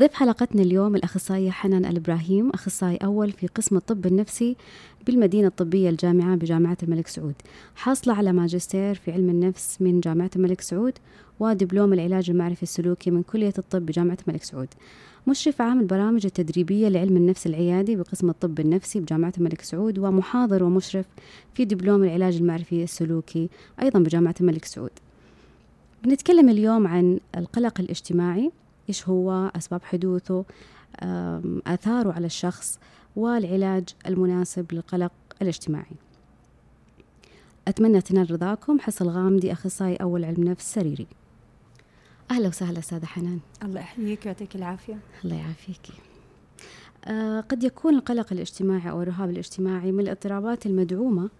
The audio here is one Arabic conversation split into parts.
ضيف حلقتنا اليوم الأخصائية حنان الإبراهيم أخصائي أول في قسم الطب النفسي بالمدينة الطبية الجامعة بجامعة الملك سعود. حاصلة على ماجستير في علم النفس من جامعة الملك سعود ودبلوم العلاج المعرفي السلوكي من كلية الطب بجامعة الملك سعود. مشرف عام البرامج التدريبية لعلم النفس العيادي بقسم الطب النفسي بجامعة الملك سعود ومحاضر ومشرف في دبلوم العلاج المعرفي السلوكي أيضا بجامعة الملك سعود. بنتكلم اليوم عن القلق الاجتماعي إيش هو أسباب حدوثه آثاره على الشخص والعلاج المناسب للقلق الاجتماعي. أتمنى تنال رضاكم. حصل غامدي أخصائي أول علم نفس سريري. أهلا وسهلا أستاذة حنان. الله يحييك ويعطيك العافية. الله يعافيك. آه قد يكون القلق الاجتماعي أو الرهاب الاجتماعي من الاضطرابات المدعومة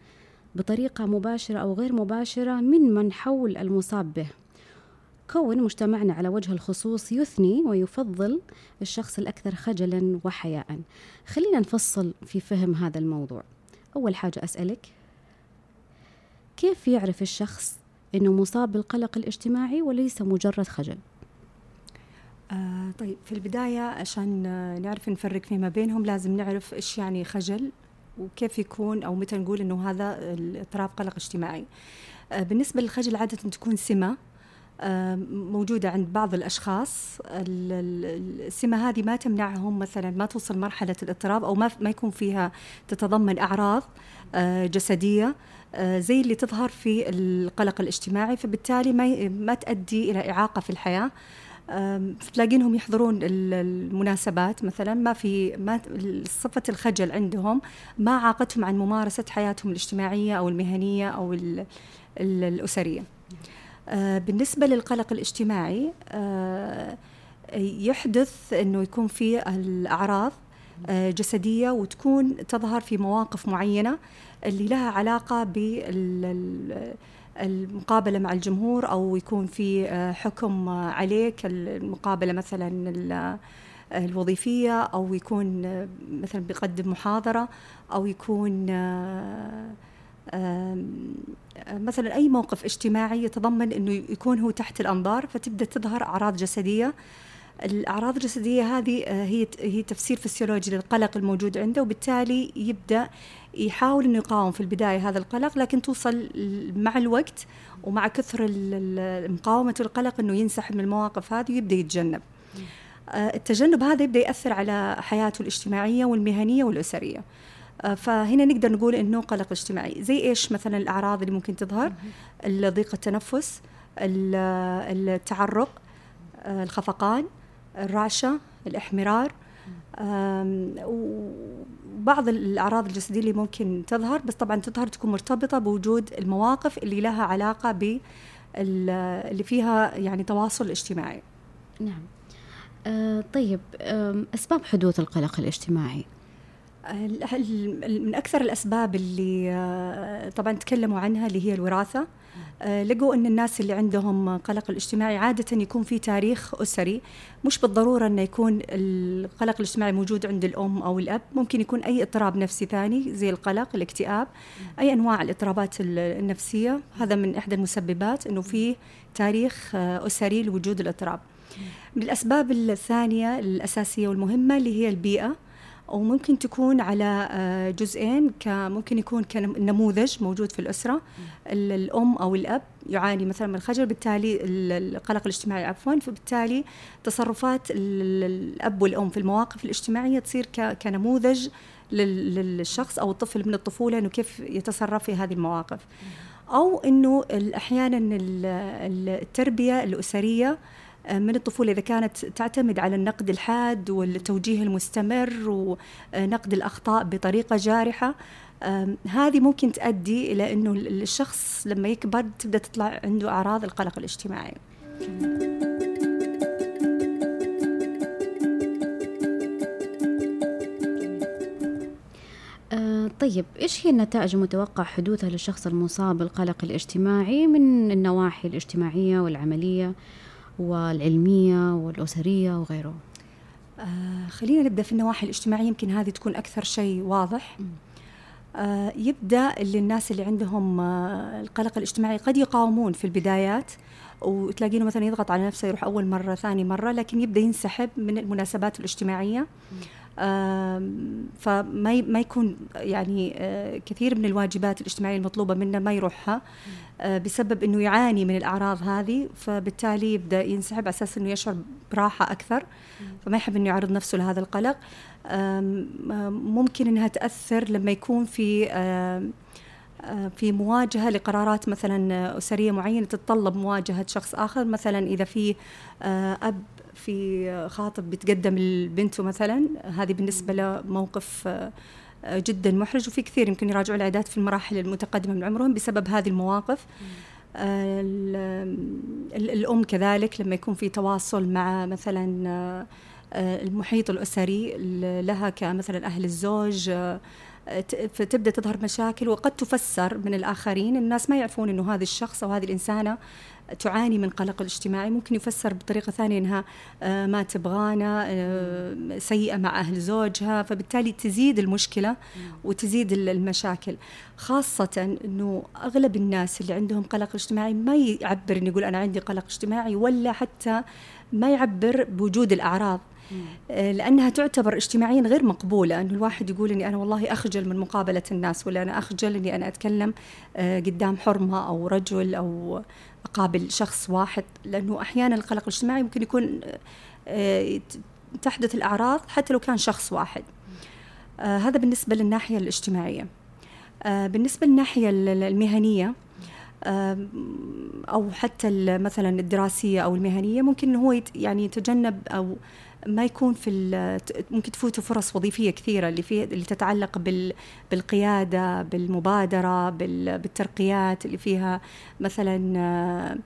بطريقة مباشرة أو غير مباشرة من من حول المصاب به. كون مجتمعنا على وجه الخصوص يثني ويفضل الشخص الأكثر خجلا وحياء. خلينا نفصل في فهم هذا الموضوع. أول حاجة أسألك كيف يعرف الشخص أنه مصاب بالقلق الاجتماعي وليس مجرد خجل؟ آه طيب في البداية عشان نعرف نفرق فيما بينهم لازم نعرف إيش يعني خجل وكيف يكون أو متى نقول أنه هذا اضطراب قلق اجتماعي. آه بالنسبة للخجل عادة تكون سمة. موجودة عند بعض الأشخاص. السمة هذه ما تمنعهم مثلا ما توصل مرحلة الاضطراب أو ما, ما يكون فيها تتضمن أعراض آه، جسدية آه، زي اللي تظهر في القلق الاجتماعي فبالتالي ما ما تؤدي إلى إعاقة في الحياة. تلاقينهم يحضرون المناسبات مثلا ما في ما صفة الخجل عندهم ما عاقتهم عن ممارسة حياتهم الاجتماعية أو المهنية أو الأسرية. آه، بالنسبة للقلق الاجتماعي آه، يحدث أنه يكون في الأعراض آه، جسدية وتكون تظهر في مواقف معينة اللي لها علاقة بالمقابلة مع الجمهور أو يكون في حكم عليك المقابلة مثلا الوظيفية أو يكون مثلا بيقدم محاضرة أو يكون مثلا أي موقف اجتماعي يتضمن إنه يكون هو تحت الأنظار فتبدأ تظهر أعراض جسدية. الأعراض الجسدية هذه آه، هي هي تفسير فسيولوجي للقلق الموجود عنده وبالتالي يبدأ يحاول إنه يقاوم في البداية هذا القلق لكن توصل مع الوقت ومع كثر مقاومة القلق إنه ينسحب من المواقف هذه ويبدأ يتجنب. آه، التجنب هذا يبدأ يأثر على حياته الاجتماعية والمهنية والأسرية. فهنا نقدر نقول إنه قلق اجتماعي. زي إيش مثلا الأعراض اللي ممكن تظهر؟ ضيق التنفس التعرق آه، الخفقان الرعشة الإحمرار. وبعض الأعراض الجسدية اللي ممكن تظهر بس طبعا تظهر تكون مرتبطة بوجود المواقف اللي لها علاقة ب اللي فيها يعني تواصل اجتماعي. نعم. آه طيب. أسباب حدوث القلق الاجتماعي. من أكثر الأسباب اللي آه، طبعا تكلموا عنها اللي هي الوراثة. آه، لقوا أن الناس اللي عندهم قلق الاجتماعي عادة يكون في تاريخ أسري. مش بالضرورة انه يكون القلق الاجتماعي موجود عند الأم أو الأب. ممكن يكون أي اضطراب نفسي ثاني زي القلق الاكتئاب أي أنواع الاضطرابات النفسية. هذا من إحدى المسببات إنه في تاريخ آه، أسري لوجود الاضطراب. من الأسباب الثانية الأساسية والمهمة اللي هي البيئة. وممكن تكون على آه، جزئين ممكن يكون كنموذج موجود في الأسرة. الأم أو الأب يعاني مثلا من الخجل بالتالي القلق الاجتماعي عفوا فبالتالي تصرفات الأب والأم في المواقف الاجتماعية تصير كنموذج للشخص أو الطفل من الطفولة أنه كيف يتصرف في هذه المواقف. أو أنه أحيانا التربية الأسرية من الطفولة إذا كانت تعتمد على النقد الحاد والتوجيه المستمر ونقد الأخطاء بطريقة جارحة هذه ممكن تؤدي إلى أنه الشخص لما يكبر تبدأ تطلع عنده أعراض القلق الاجتماعي. آه، طيب إيش هي النتائج المتوقع حدوثها للشخص المصاب بالقلق الاجتماعي من النواحي الاجتماعية والعملية؟ والعلمية والأسرية وغيره. آه خلينا نبدأ في النواحي الاجتماعية. يمكن هذه تكون أكثر شيء واضح. آه يبدأ اللي الناس اللي عندهم آه القلق الاجتماعي قد يقاومون في البدايات وتلاقينه مثلا يضغط على نفسه يروح أول مرة ثاني مرة لكن يبدأ ينسحب من المناسبات الاجتماعية. فما ما يكون يعني آه، كثير من الواجبات الاجتماعية المطلوبة منه ما يروحها آه، بسبب إنه يعاني من الأعراض هذه فبالتالي يبدأ ينسحب على أساس إنه يشعر براحة أكثر فما يحب إنه يعرض نفسه لهذا القلق. ممكن إنها تأثر لما يكون في آه، في مواجهة لقرارات مثلا أسرية معينة تتطلب مواجهة شخص آخر مثلا إذا في أب في خاطب بيتقدم لبنته مثلا. هذه بالنسبة له موقف آه، جدا محرج وفي كثير يمكن يراجعوا العيادات في المراحل المتقدمة من عمرهم بسبب هذه المواقف. آه، الأم كذلك لما يكون في تواصل مع مثلا آه، المحيط الأسري لها كمثلا أهل الزوج فتبدأ تظهر مشاكل وقد تفسر من الآخرين. الناس ما يعرفون إنه هذا الشخص أو هذه الإنسانة تعاني من قلق الاجتماعي. ممكن يفسر بطريقة ثانية أنها آه، ما تبغانا آه، سيئة مع أهل زوجها فبالتالي تزيد المشكلة وتزيد المشاكل. خاصة أنه أغلب الناس اللي عندهم قلق اجتماعي ما يعبر أنه يقول أنا عندي قلق اجتماعي ولا حتى ما يعبر بوجود الأعراض. آه، لأنها تعتبر اجتماعيا غير مقبولة إنه الواحد يقول إني أنا والله أخجل من مقابلة الناس ولا أنا أخجل إني أنا أتكلم قدام حرمة أو رجل أو أقابل شخص واحد لأنه أحيانا القلق الاجتماعي ممكن يكون آه، تحدث الأعراض حتى لو كان شخص واحد. آه، هذا بالنسبة للناحية الاجتماعية. آه، بالنسبة للناحية المهنية أو حتى مثلا الدراسية أو المهنية ممكن هو يعني يتجنب أو ما يكون في ممكن تفوته فرص وظيفية كثيرة اللي في اللي تتعلق بال بالقيادة بالمبادرة بالترقيات اللي فيها مثلا آه،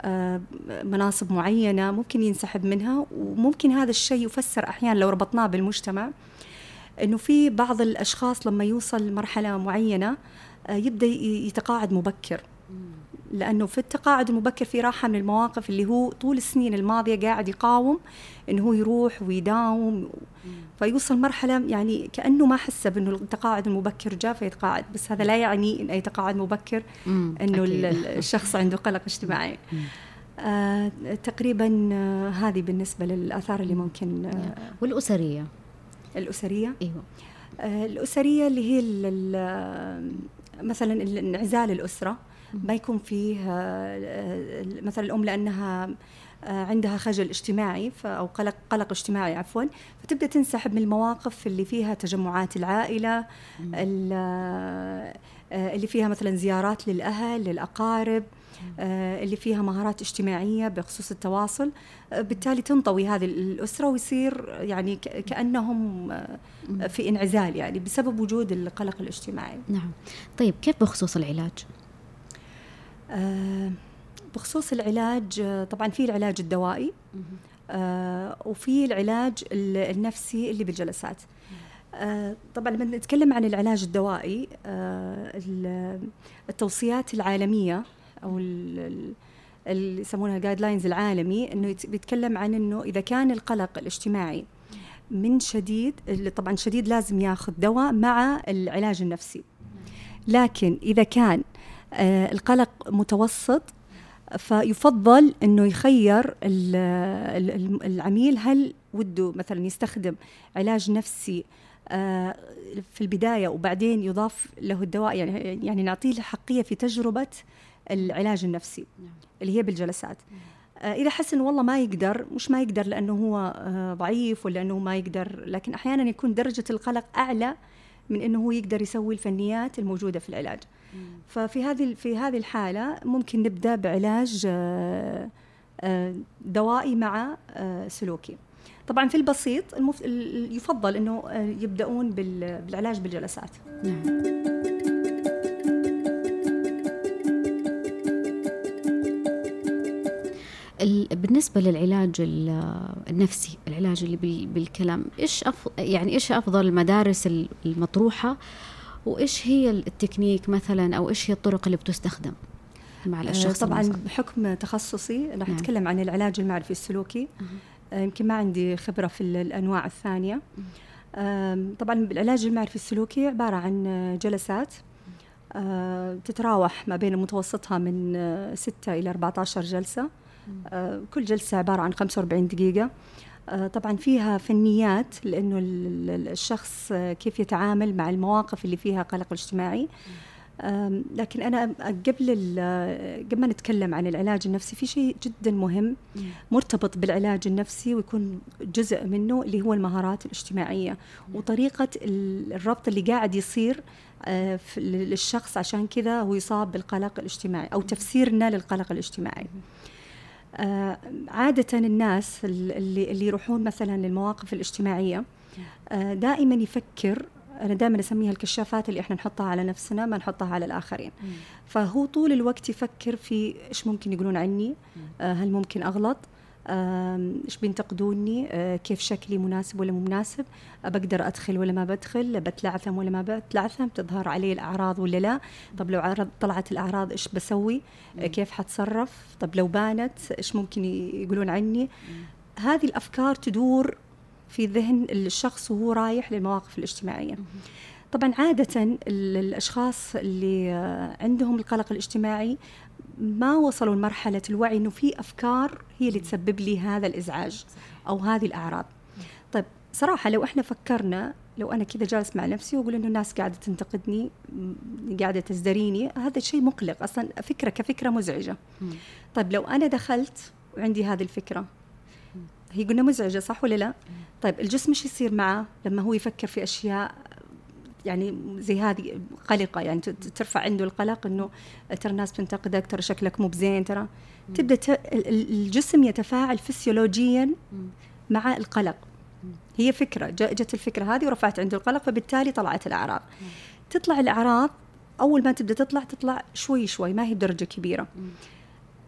آه، مناصب معينة ممكن ينسحب منها. وممكن هذا الشيء يفسر أحيانا لو ربطناه بالمجتمع إنه في بعض الأشخاص لما يوصل لمرحله معينة آه، يبدأ يتقاعد مبكر. لأنه في التقاعد المبكر في راحة من المواقف اللي هو طول السنين الماضية قاعد يقاوم إنه هو يروح ويداوم. فيوصل مرحلة يعني كأنه ما حس بإنه التقاعد المبكر جاء فيتقاعد بس هذا لا يعني إن أي تقاعد مبكر إنه الشخص عنده قلق اجتماعي. آه تقريبا آه هذه بالنسبة للآثار اللي ممكن آه والأسرية؟ الأسرية؟ إيوه. آه الأسرية اللي هي مثلا انعزال الأسرة. ما يكون فيه آه، مثلا الأم لأنها آه، عندها خجل اجتماعي أو قلق قلق اجتماعي عفوا فتبدأ تنسحب من المواقف اللي فيها تجمعات العائلة آه، اللي فيها مثلا زيارات للأهل للأقارب اللي فيها مهارات اجتماعية بخصوص التواصل. بالتالي تنطوي هذه الأسرة ويصير يعني كأنهم في انعزال يعني بسبب وجود القلق الاجتماعي. نعم. طيب كيف بخصوص العلاج؟ آه، بخصوص العلاج آه، طبعا في العلاج الدوائي آه، وفي العلاج النفسي اللي بالجلسات. طبعا لما نتكلم عن العلاج الدوائي التوصيات العالمية أو اللي يسمونها الجايد لاينز العالمي إنه بيتكلم عن إنه إذا كان القلق الاجتماعي من شديد طبعا شديد لازم ياخذ دواء مع العلاج النفسي. لكن إذا كان آه، القلق متوسط فيفضل إنه يخير العميل هل وده مثلا يستخدم علاج نفسي آه، في البداية وبعدين يضاف له الدواء يعني يعني نعطيه الحقية في تجربة العلاج النفسي نعم. اللي هي بالجلسات. آه، اذا حس انه والله ما يقدر مش ما يقدر لأنه هو ضعيف ولا إنه ما يقدر لكن أحيانا يكون درجة القلق أعلى من إنه هو يقدر يسوي الفنيات الموجودة في العلاج. ففي هذه في هذه الحالة ممكن نبدأ بعلاج آه، آه، دوائي مع آه، سلوكي. طبعا في البسيط يفضل إنه يبدأون بالعلاج بالجلسات. نعم. بالنسبة للعلاج النفسي العلاج اللي بالكلام إيش أف... يعني إيش أفضل المدارس المطروحة وإيش هي التكنيك مثلا أو إيش هي الطرق اللي بتستخدم مع الشخص طبعا المصاب. بحكم تخصصي راح نعم. أتكلم عن العلاج المعرفي السلوكي أه. يمكن ما عندي خبرة في الأنواع الثانية طبعا العلاج المعرفي السلوكي عبارة عن جلسات تتراوح ما بين متوسطها من 6 إلى 14 جلسة كل جلسة عبارة عن 45 دقيقة طبعا فيها فنيات لأنه الشخص كيف يتعامل مع المواقف اللي فيها قلق اجتماعي. لكن أنا قبل قبل ما نتكلم عن العلاج النفسي في شيء جدا مهم مرتبط بالعلاج النفسي ويكون جزء منه اللي هو المهارات الاجتماعية. وطريقة الربط اللي قاعد يصير آه، للشخص عشان كذا هو يصاب بالقلق الاجتماعي أو تفسيرنا للقلق الاجتماعي. آه، عادة الناس اللي اللي يروحون مثلا للمواقف الاجتماعية آه، دائما يفكر أنا دائما أسميها الكشافات اللي إحنا نحطها على نفسنا ما نحطها على الآخرين. مم. فهو طول الوقت يفكر في إيش ممكن يقولون عني آه هل ممكن أغلط؟ إيش بينتقدوني؟ آه كيف شكلي مناسب ولا مو مناسب؟ آه بقدر أدخل ولا ما بدخل؟ بتلعثم ولا ما بتلعثم؟ تظهر علي الأعراض ولا لا؟ طب لو عرض طلعت الأعراض إيش بسوي؟ آه كيف حتصرف؟ طب لو بانت إيش ممكن يقولون عني؟ هذه الأفكار تدور في ذهن الشخص وهو رايح للمواقف الاجتماعية. طبعا عادة الأشخاص اللي عندهم القلق الاجتماعي ما وصلوا لمرحلة الوعي أنه في أفكار هي اللي تسبب لي هذا الإزعاج أو هذه الأعراض. طيب صراحة لو إحنا فكرنا لو أنا كذا جالس مع نفسي وأقول إنه الناس قاعدة تنتقدني قاعدة تزدريني هذا شيء مقلق. أصلا فكرة كفكرة مزعجة. طيب لو أنا دخلت وعندي هذه الفكرة هي قلنا مزعجة صح ولا لا؟ طيب الجسم إيش يصير معه لما هو يفكر في أشياء يعني زي هذه قلقة يعني ترفع عنده القلق إنه ترى الناس بتنتقدك ترى شكلك مو بزين ترى تبدأ الجسم يتفاعل فسيولوجيا مع القلق. هي فكرة جت الفكرة هذه ورفعت عنده القلق فبالتالي طلعت الأعراض. تطلع الأعراض أول ما تبدأ تطلع تطلع شوي شوي ما هي بدرجة كبيرة.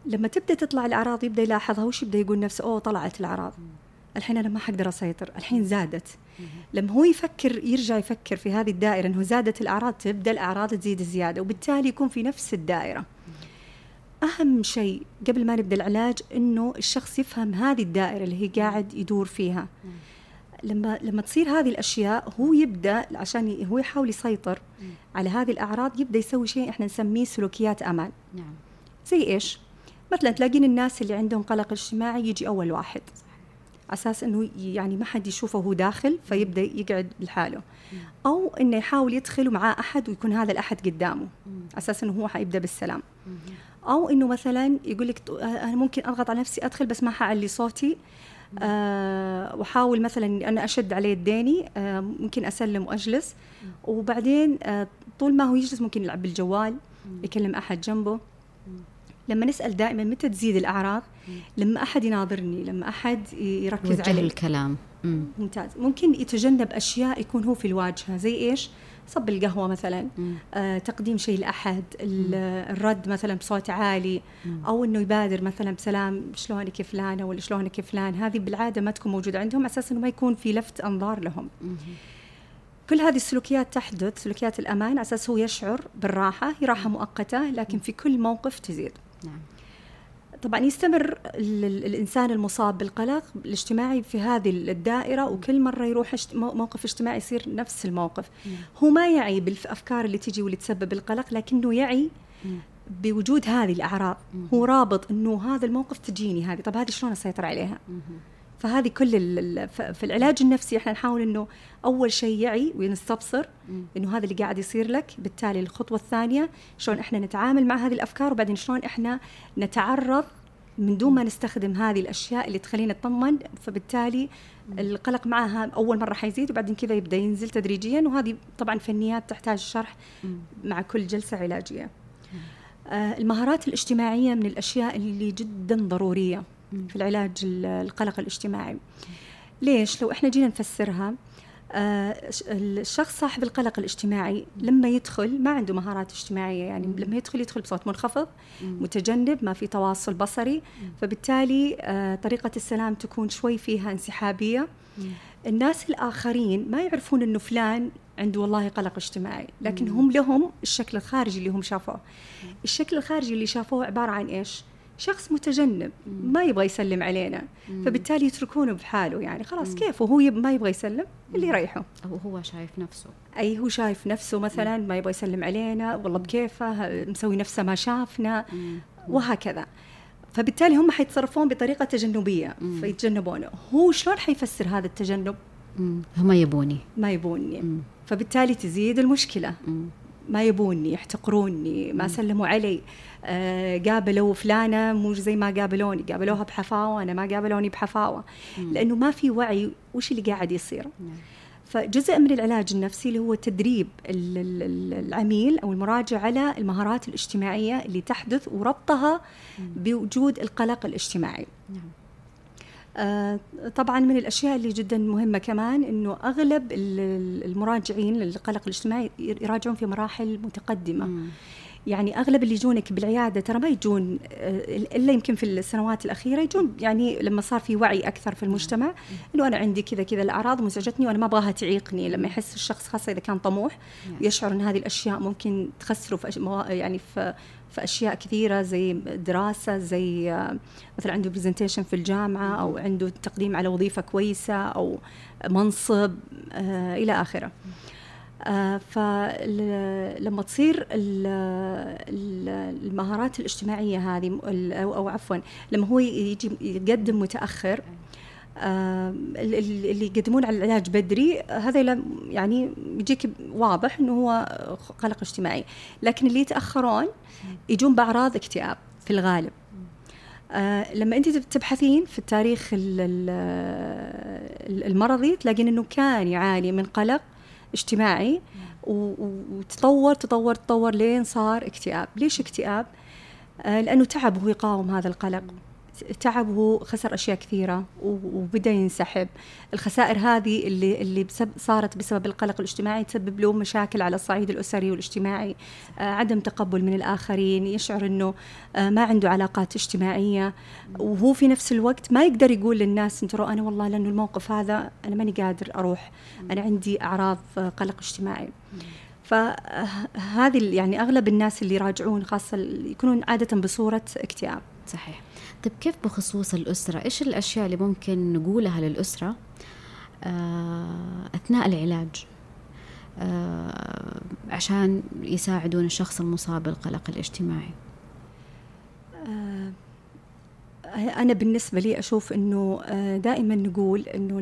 لما تبدأ تطلع الأعراض يبدأ يلاحظها وش يبدأ يقول نفسه؟ أوه طلعت الأعراض. الحين أنا ما حقدر أسيطر. الحين زادت. لما هو يفكر يرجع يفكر في هذه الدائرة إنه زادت الأعراض تبدأ الأعراض تزيد زيادة وبالتالي يكون في نفس الدائرة. أهم شيء قبل ما نبدأ العلاج إنه الشخص يفهم هذه الدائرة اللي هي قاعد يدور فيها. لما لما تصير هذه الأشياء هو يبدأ عشان هو يحاول يسيطر على هذه الأعراض يبدأ يسوي شيء إحنا نسميه سلوكيات أمان نعم. زي إيش؟ مثلا تلاقين الناس اللي عندهم قلق اجتماعي يجي أول واحد. أساس إنه يعني ما حد يشوفه وهو داخل فيبدأ يقعد لحاله. أو إنه يحاول يدخل معاه أحد ويكون هذا الأحد قدامه. أساس إنه هو حيبدأ بالسلام. أو إنه مثلا يقول لك أنا ممكن أضغط على نفسي أدخل بس ما حعلي صوتي. أه وأحاول مثلا أنا أشد عليه يديني. أه ممكن أسلم وأجلس. وبعدين أه طول ما هو يجلس ممكن يلعب بالجوال يكلم أحد جنبه. لما نسأل دائما متى تزيد الأعراض؟ لما أحد يناظرني لما أحد يركز على الكلام. ممتاز. ممكن يتجنب أشياء يكون هو في الواجهة زي إيش؟ صب القهوة مثلا. آه، تقديم شيء لأحد الرد مثلا بصوت عالي. مم. أو أنه يبادر مثلا بسلام شلونك يا فلانة ولا شلونك يا فلان؟ هذه بالعادة ما تكون موجودة عندهم أساس أنه ما يكون في لفت أنظار لهم. مم. كل هذه السلوكيات تحدث سلوكيات الأمان على أساس هو يشعر بالراحة هي راحة مؤقتة لكن في كل موقف تزيد. نعم. طبعا يستمر الإنسان المصاب بالقلق الاجتماعي في هذه الدائرة وكل مرة يروح موقف اجتماعي يصير نفس الموقف. هو ما يعي بالأفكار اللي تجي واللي تسبب القلق لكنه يعي. بوجود هذه الأعراض. هو رابط إنه هذا الموقف تجيني هذه طب هذه شلون أسيطر عليها؟ فهذه كل في العلاج النفسي إحنا نحاول إنه أول شيء يعي ونستبصر إنه هذا اللي قاعد يصير لك. بالتالي الخطوة الثانية شلون إحنا نتعامل مع هذه الأفكار وبعدين شلون إحنا نتعرض من دون ما نستخدم هذه الأشياء اللي تخلينا نطمن. فبالتالي القلق معها أول مرة حيزيد وبعدين كذا يبدأ ينزل تدريجيا. وهذه طبعا فنيات تحتاج شرح مع كل جلسة علاجية. آه، المهارات الاجتماعية من الأشياء اللي جدا ضرورية. في العلاج القلق الاجتماعي. ليش؟ لو إحنا جينا نفسرها آه الشخص صاحب القلق الاجتماعي لما يدخل ما عنده مهارات اجتماعية يعني لما يدخل يدخل بصوت منخفض متجنب ما في تواصل بصري. فبالتالي آه طريقة السلام تكون شوي فيها انسحابية. الناس الآخرين ما يعرفون إنه فلان عنده والله قلق اجتماعي لكن هم لهم الشكل الخارجي اللي هم شافوه. الشكل الخارجي اللي شافوه عبارة عن إيش؟ شخص متجنب ما يبغى يسلم علينا. فبالتالي يتركونه بحاله يعني خلاص كيف؟ وهو ما يبغى يسلم اللي يريحه. أو هو شايف نفسه. أي هو شايف نفسه مثلا ما يبغى يسلم علينا والله بكيفه مسوي نفسه ما شافنا وهكذا. فبالتالي هم حيتصرفون بطريقة تجنبية فيتجنبونه. هو شلون حيفسر هذا التجنب؟ هم يبوني. ما يبوني. فبالتالي تزيد المشكلة. ما يبوني يحتقروني ما سلموا علي. قابلوا فلانة مو زي ما قابلوني قابلوها بحفاوة أنا ما قابلوني بحفاوة لأنه ما في وعي وش اللي قاعد يصير نعم. فجزء من العلاج النفسي اللي هو تدريب العميل أو المراجع على المهارات الاجتماعية اللي تحدث وربطها بوجود القلق الاجتماعي. نعم. آه طبعا من الأشياء اللي جدا مهمة كمان إنه أغلب المراجعين للقلق الاجتماعي يراجعون في مراحل متقدمة. مم. يعني أغلب اللي يجونك بالعيادة ترى ما يجون آه، إلا يمكن في السنوات الأخيرة يجون يعني لما صار في وعي أكثر في المجتمع إنه أنا عندي كذا كذا الأعراض مزعجتني وأنا ما أبغاها تعيقني. لما يحس الشخص خاصة إذا كان طموح يشعر إن هذه الأشياء ممكن تخسره في يعني في في أشياء كثيرة زي دراسة زي آه، مثلا عنده برزنتيشن في الجامعة أو عنده تقديم على وظيفة كويسة أو منصب آه إلى آخره. آه فلما تصير المهارات الاجتماعية هذه أو عفوا لما هو يجي يقدم متأخر آه اللي يقدمون على العلاج بدري هذا يعني يجيك واضح إنه هو قلق اجتماعي. لكن اللي يتأخرون يجون بأعراض اكتئاب في الغالب. آه لما أنت تبحثين في التاريخ المرضي تلاقين إنه كان يعاني من قلق اجتماعي وتطور تطور تطور لين صار اكتئاب. ليش اكتئاب؟ آه، لأنه تعب هو يقاوم هذا القلق. تعب وهو خسر أشياء كثيرة وبدأ ينسحب. الخسائر هذه اللي اللي بسبب صارت بسبب القلق الاجتماعي تسبب له مشاكل على الصعيد الأسري والاجتماعي. آه عدم تقبل من الآخرين يشعر إنه آه ما عنده علاقات اجتماعية. وهو في نفس الوقت ما يقدر يقول للناس أنتوا أنا والله لأنه الموقف هذا أنا ماني قادر أروح. أنا عندي أعراض قلق اجتماعي. فهذه يعني أغلب الناس اللي يراجعون خاصة يكونون عادة بصورة اكتئاب. صحيح. طيب كيف بخصوص الأسرة؟ إيش الأشياء اللي ممكن نقولها للأسرة؟ آه، أثناء العلاج. آه، عشان يساعدون الشخص المصاب بالقلق الاجتماعي. آه، أنا بالنسبة لي أشوف أنه دائما نقول أنه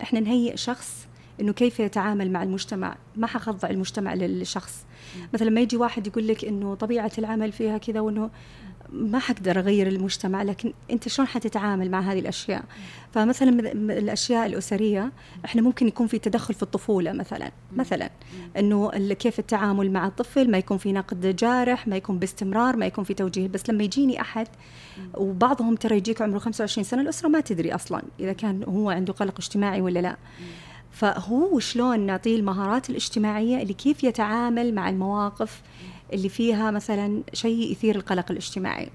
إحنا نهيئ شخص إنه كيف يتعامل مع المجتمع. ما حخضع المجتمع للشخص. مثلا ما يجي واحد يقول لك إنه طبيعة العمل فيها كذا وإنه ما حقدر أغير المجتمع لكن أنت شلون حتتعامل مع هذه الأشياء؟ فمثلا الأشياء الأسرية إحنا ممكن يكون في تدخل في الطفولة مثلا مثلا إنه كيف التعامل مع الطفل ما يكون في نقد جارح ما يكون باستمرار ما يكون في توجيه بس لما يجيني أحد وبعضهم ترى يجيك عمره 25 سنة الأسرة ما تدري أصلا إذا كان هو عنده قلق اجتماعي ولا لا. فهو شلون نعطيه المهارات الاجتماعية اللي كيف يتعامل مع المواقف اللي فيها مثلا شيء يثير القلق الاجتماعي.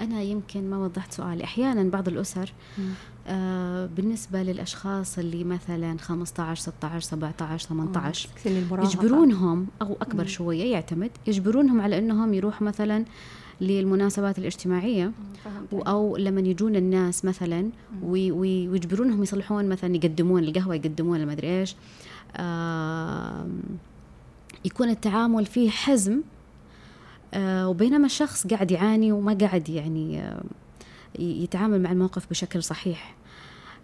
أنا يمكن ما وضحت سؤالي. أحيانا بعض الأسر آه بالنسبة للأشخاص اللي مثلا 15 16 17 18 يجبرونهم أو أكبر مم. شوية يعتمد يجبرونهم على أنهم يروحوا مثلا للمناسبات الاجتماعية أو لما يجون الناس مثلا ويجبرونهم يصلحون مثلا يقدمون القهوة يقدمون المدري إيش آه يكون التعامل فيه حزم وبينما الشخص قاعد يعاني وما قاعد يعني آه يتعامل مع الموقف بشكل صحيح.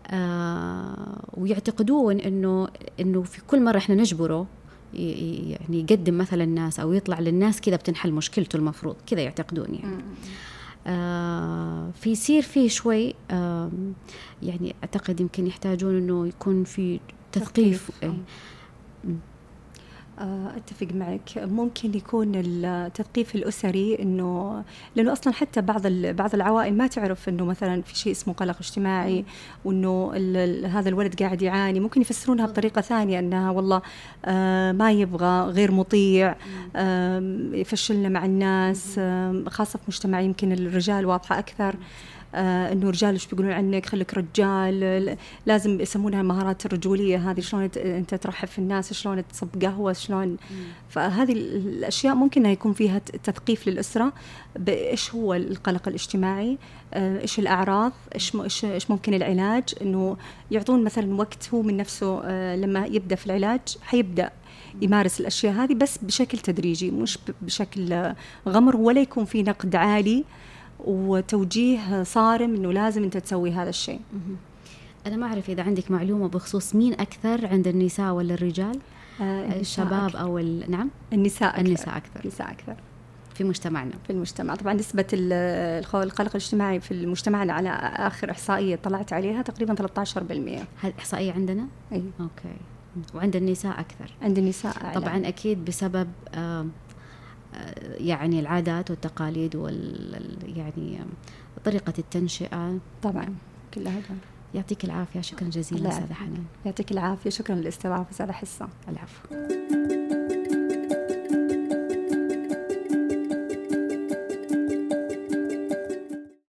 آه ويعتقدون إنه إنه في كل مرة إحنا نجبره يعني يقدم مثلا الناس أو يطلع للناس كذا بتنحل مشكلته المفروض كذا يعتقدون يعني. آه في يصير فيه شوي آه يعني أعتقد يمكن يحتاجون إنه يكون في تثقيف, تثقيف. آه، أتفق معك. ممكن يكون التثقيف الأسري إنه لأنه أصلا حتى بعض بعض العوائل ما تعرف إنه مثلا في شيء اسمه قلق اجتماعي وإنه هذا الولد قاعد يعاني. ممكن يفسرونها بطريقة ثانية إنها والله آه، ما يبغى غير مطيع يفشلنا مع الناس خاصة في مجتمع يمكن الرجال واضحة أكثر. آه إنه رجال إيش بيقولون عنك؟ خليك رجال. لازم يسمونها المهارات الرجولية هذه شلون أنت ترحب في الناس شلون تصب قهوة شلون. فهذه الأشياء ممكن إنها يكون فيها تثقيف للأسرة بإيش هو القلق الاجتماعي آه، إيش الأعراض إيش إيش ممكن العلاج. إنه يعطون مثلا وقت هو من نفسه آه، لما يبدأ في العلاج حيبدأ يمارس الأشياء هذه بس بشكل تدريجي مش بشكل غمر ولا يكون في نقد عالي. وتوجيه صارم إنه لازم أنت تسوي هذا الشيء. أنا ما أعرف إذا عندك معلومة بخصوص مين أكثر عند النساء ولا الرجال؟ آه الشباب أكثر. أو ال... نعم؟ النساء أكثر. النساء أكثر. النساء أكثر. في مجتمعنا في المجتمع طبعا نسبة القلق الاجتماعي في مجتمعنا على آخر إحصائية طلعت عليها تقريبا 13% هذه إحصائية عندنا؟ أي أوكي وعند النساء أكثر عند النساء أعلى. طبعا أكيد بسبب آه يعني العادات والتقاليد وال يعني طريقة التنشئة. طبعا كلها يعطيك العافية شكرا جزيلا أستاذة حنان. يعطيك العافية شكرا للاستضافة أستاذة حصة العفو.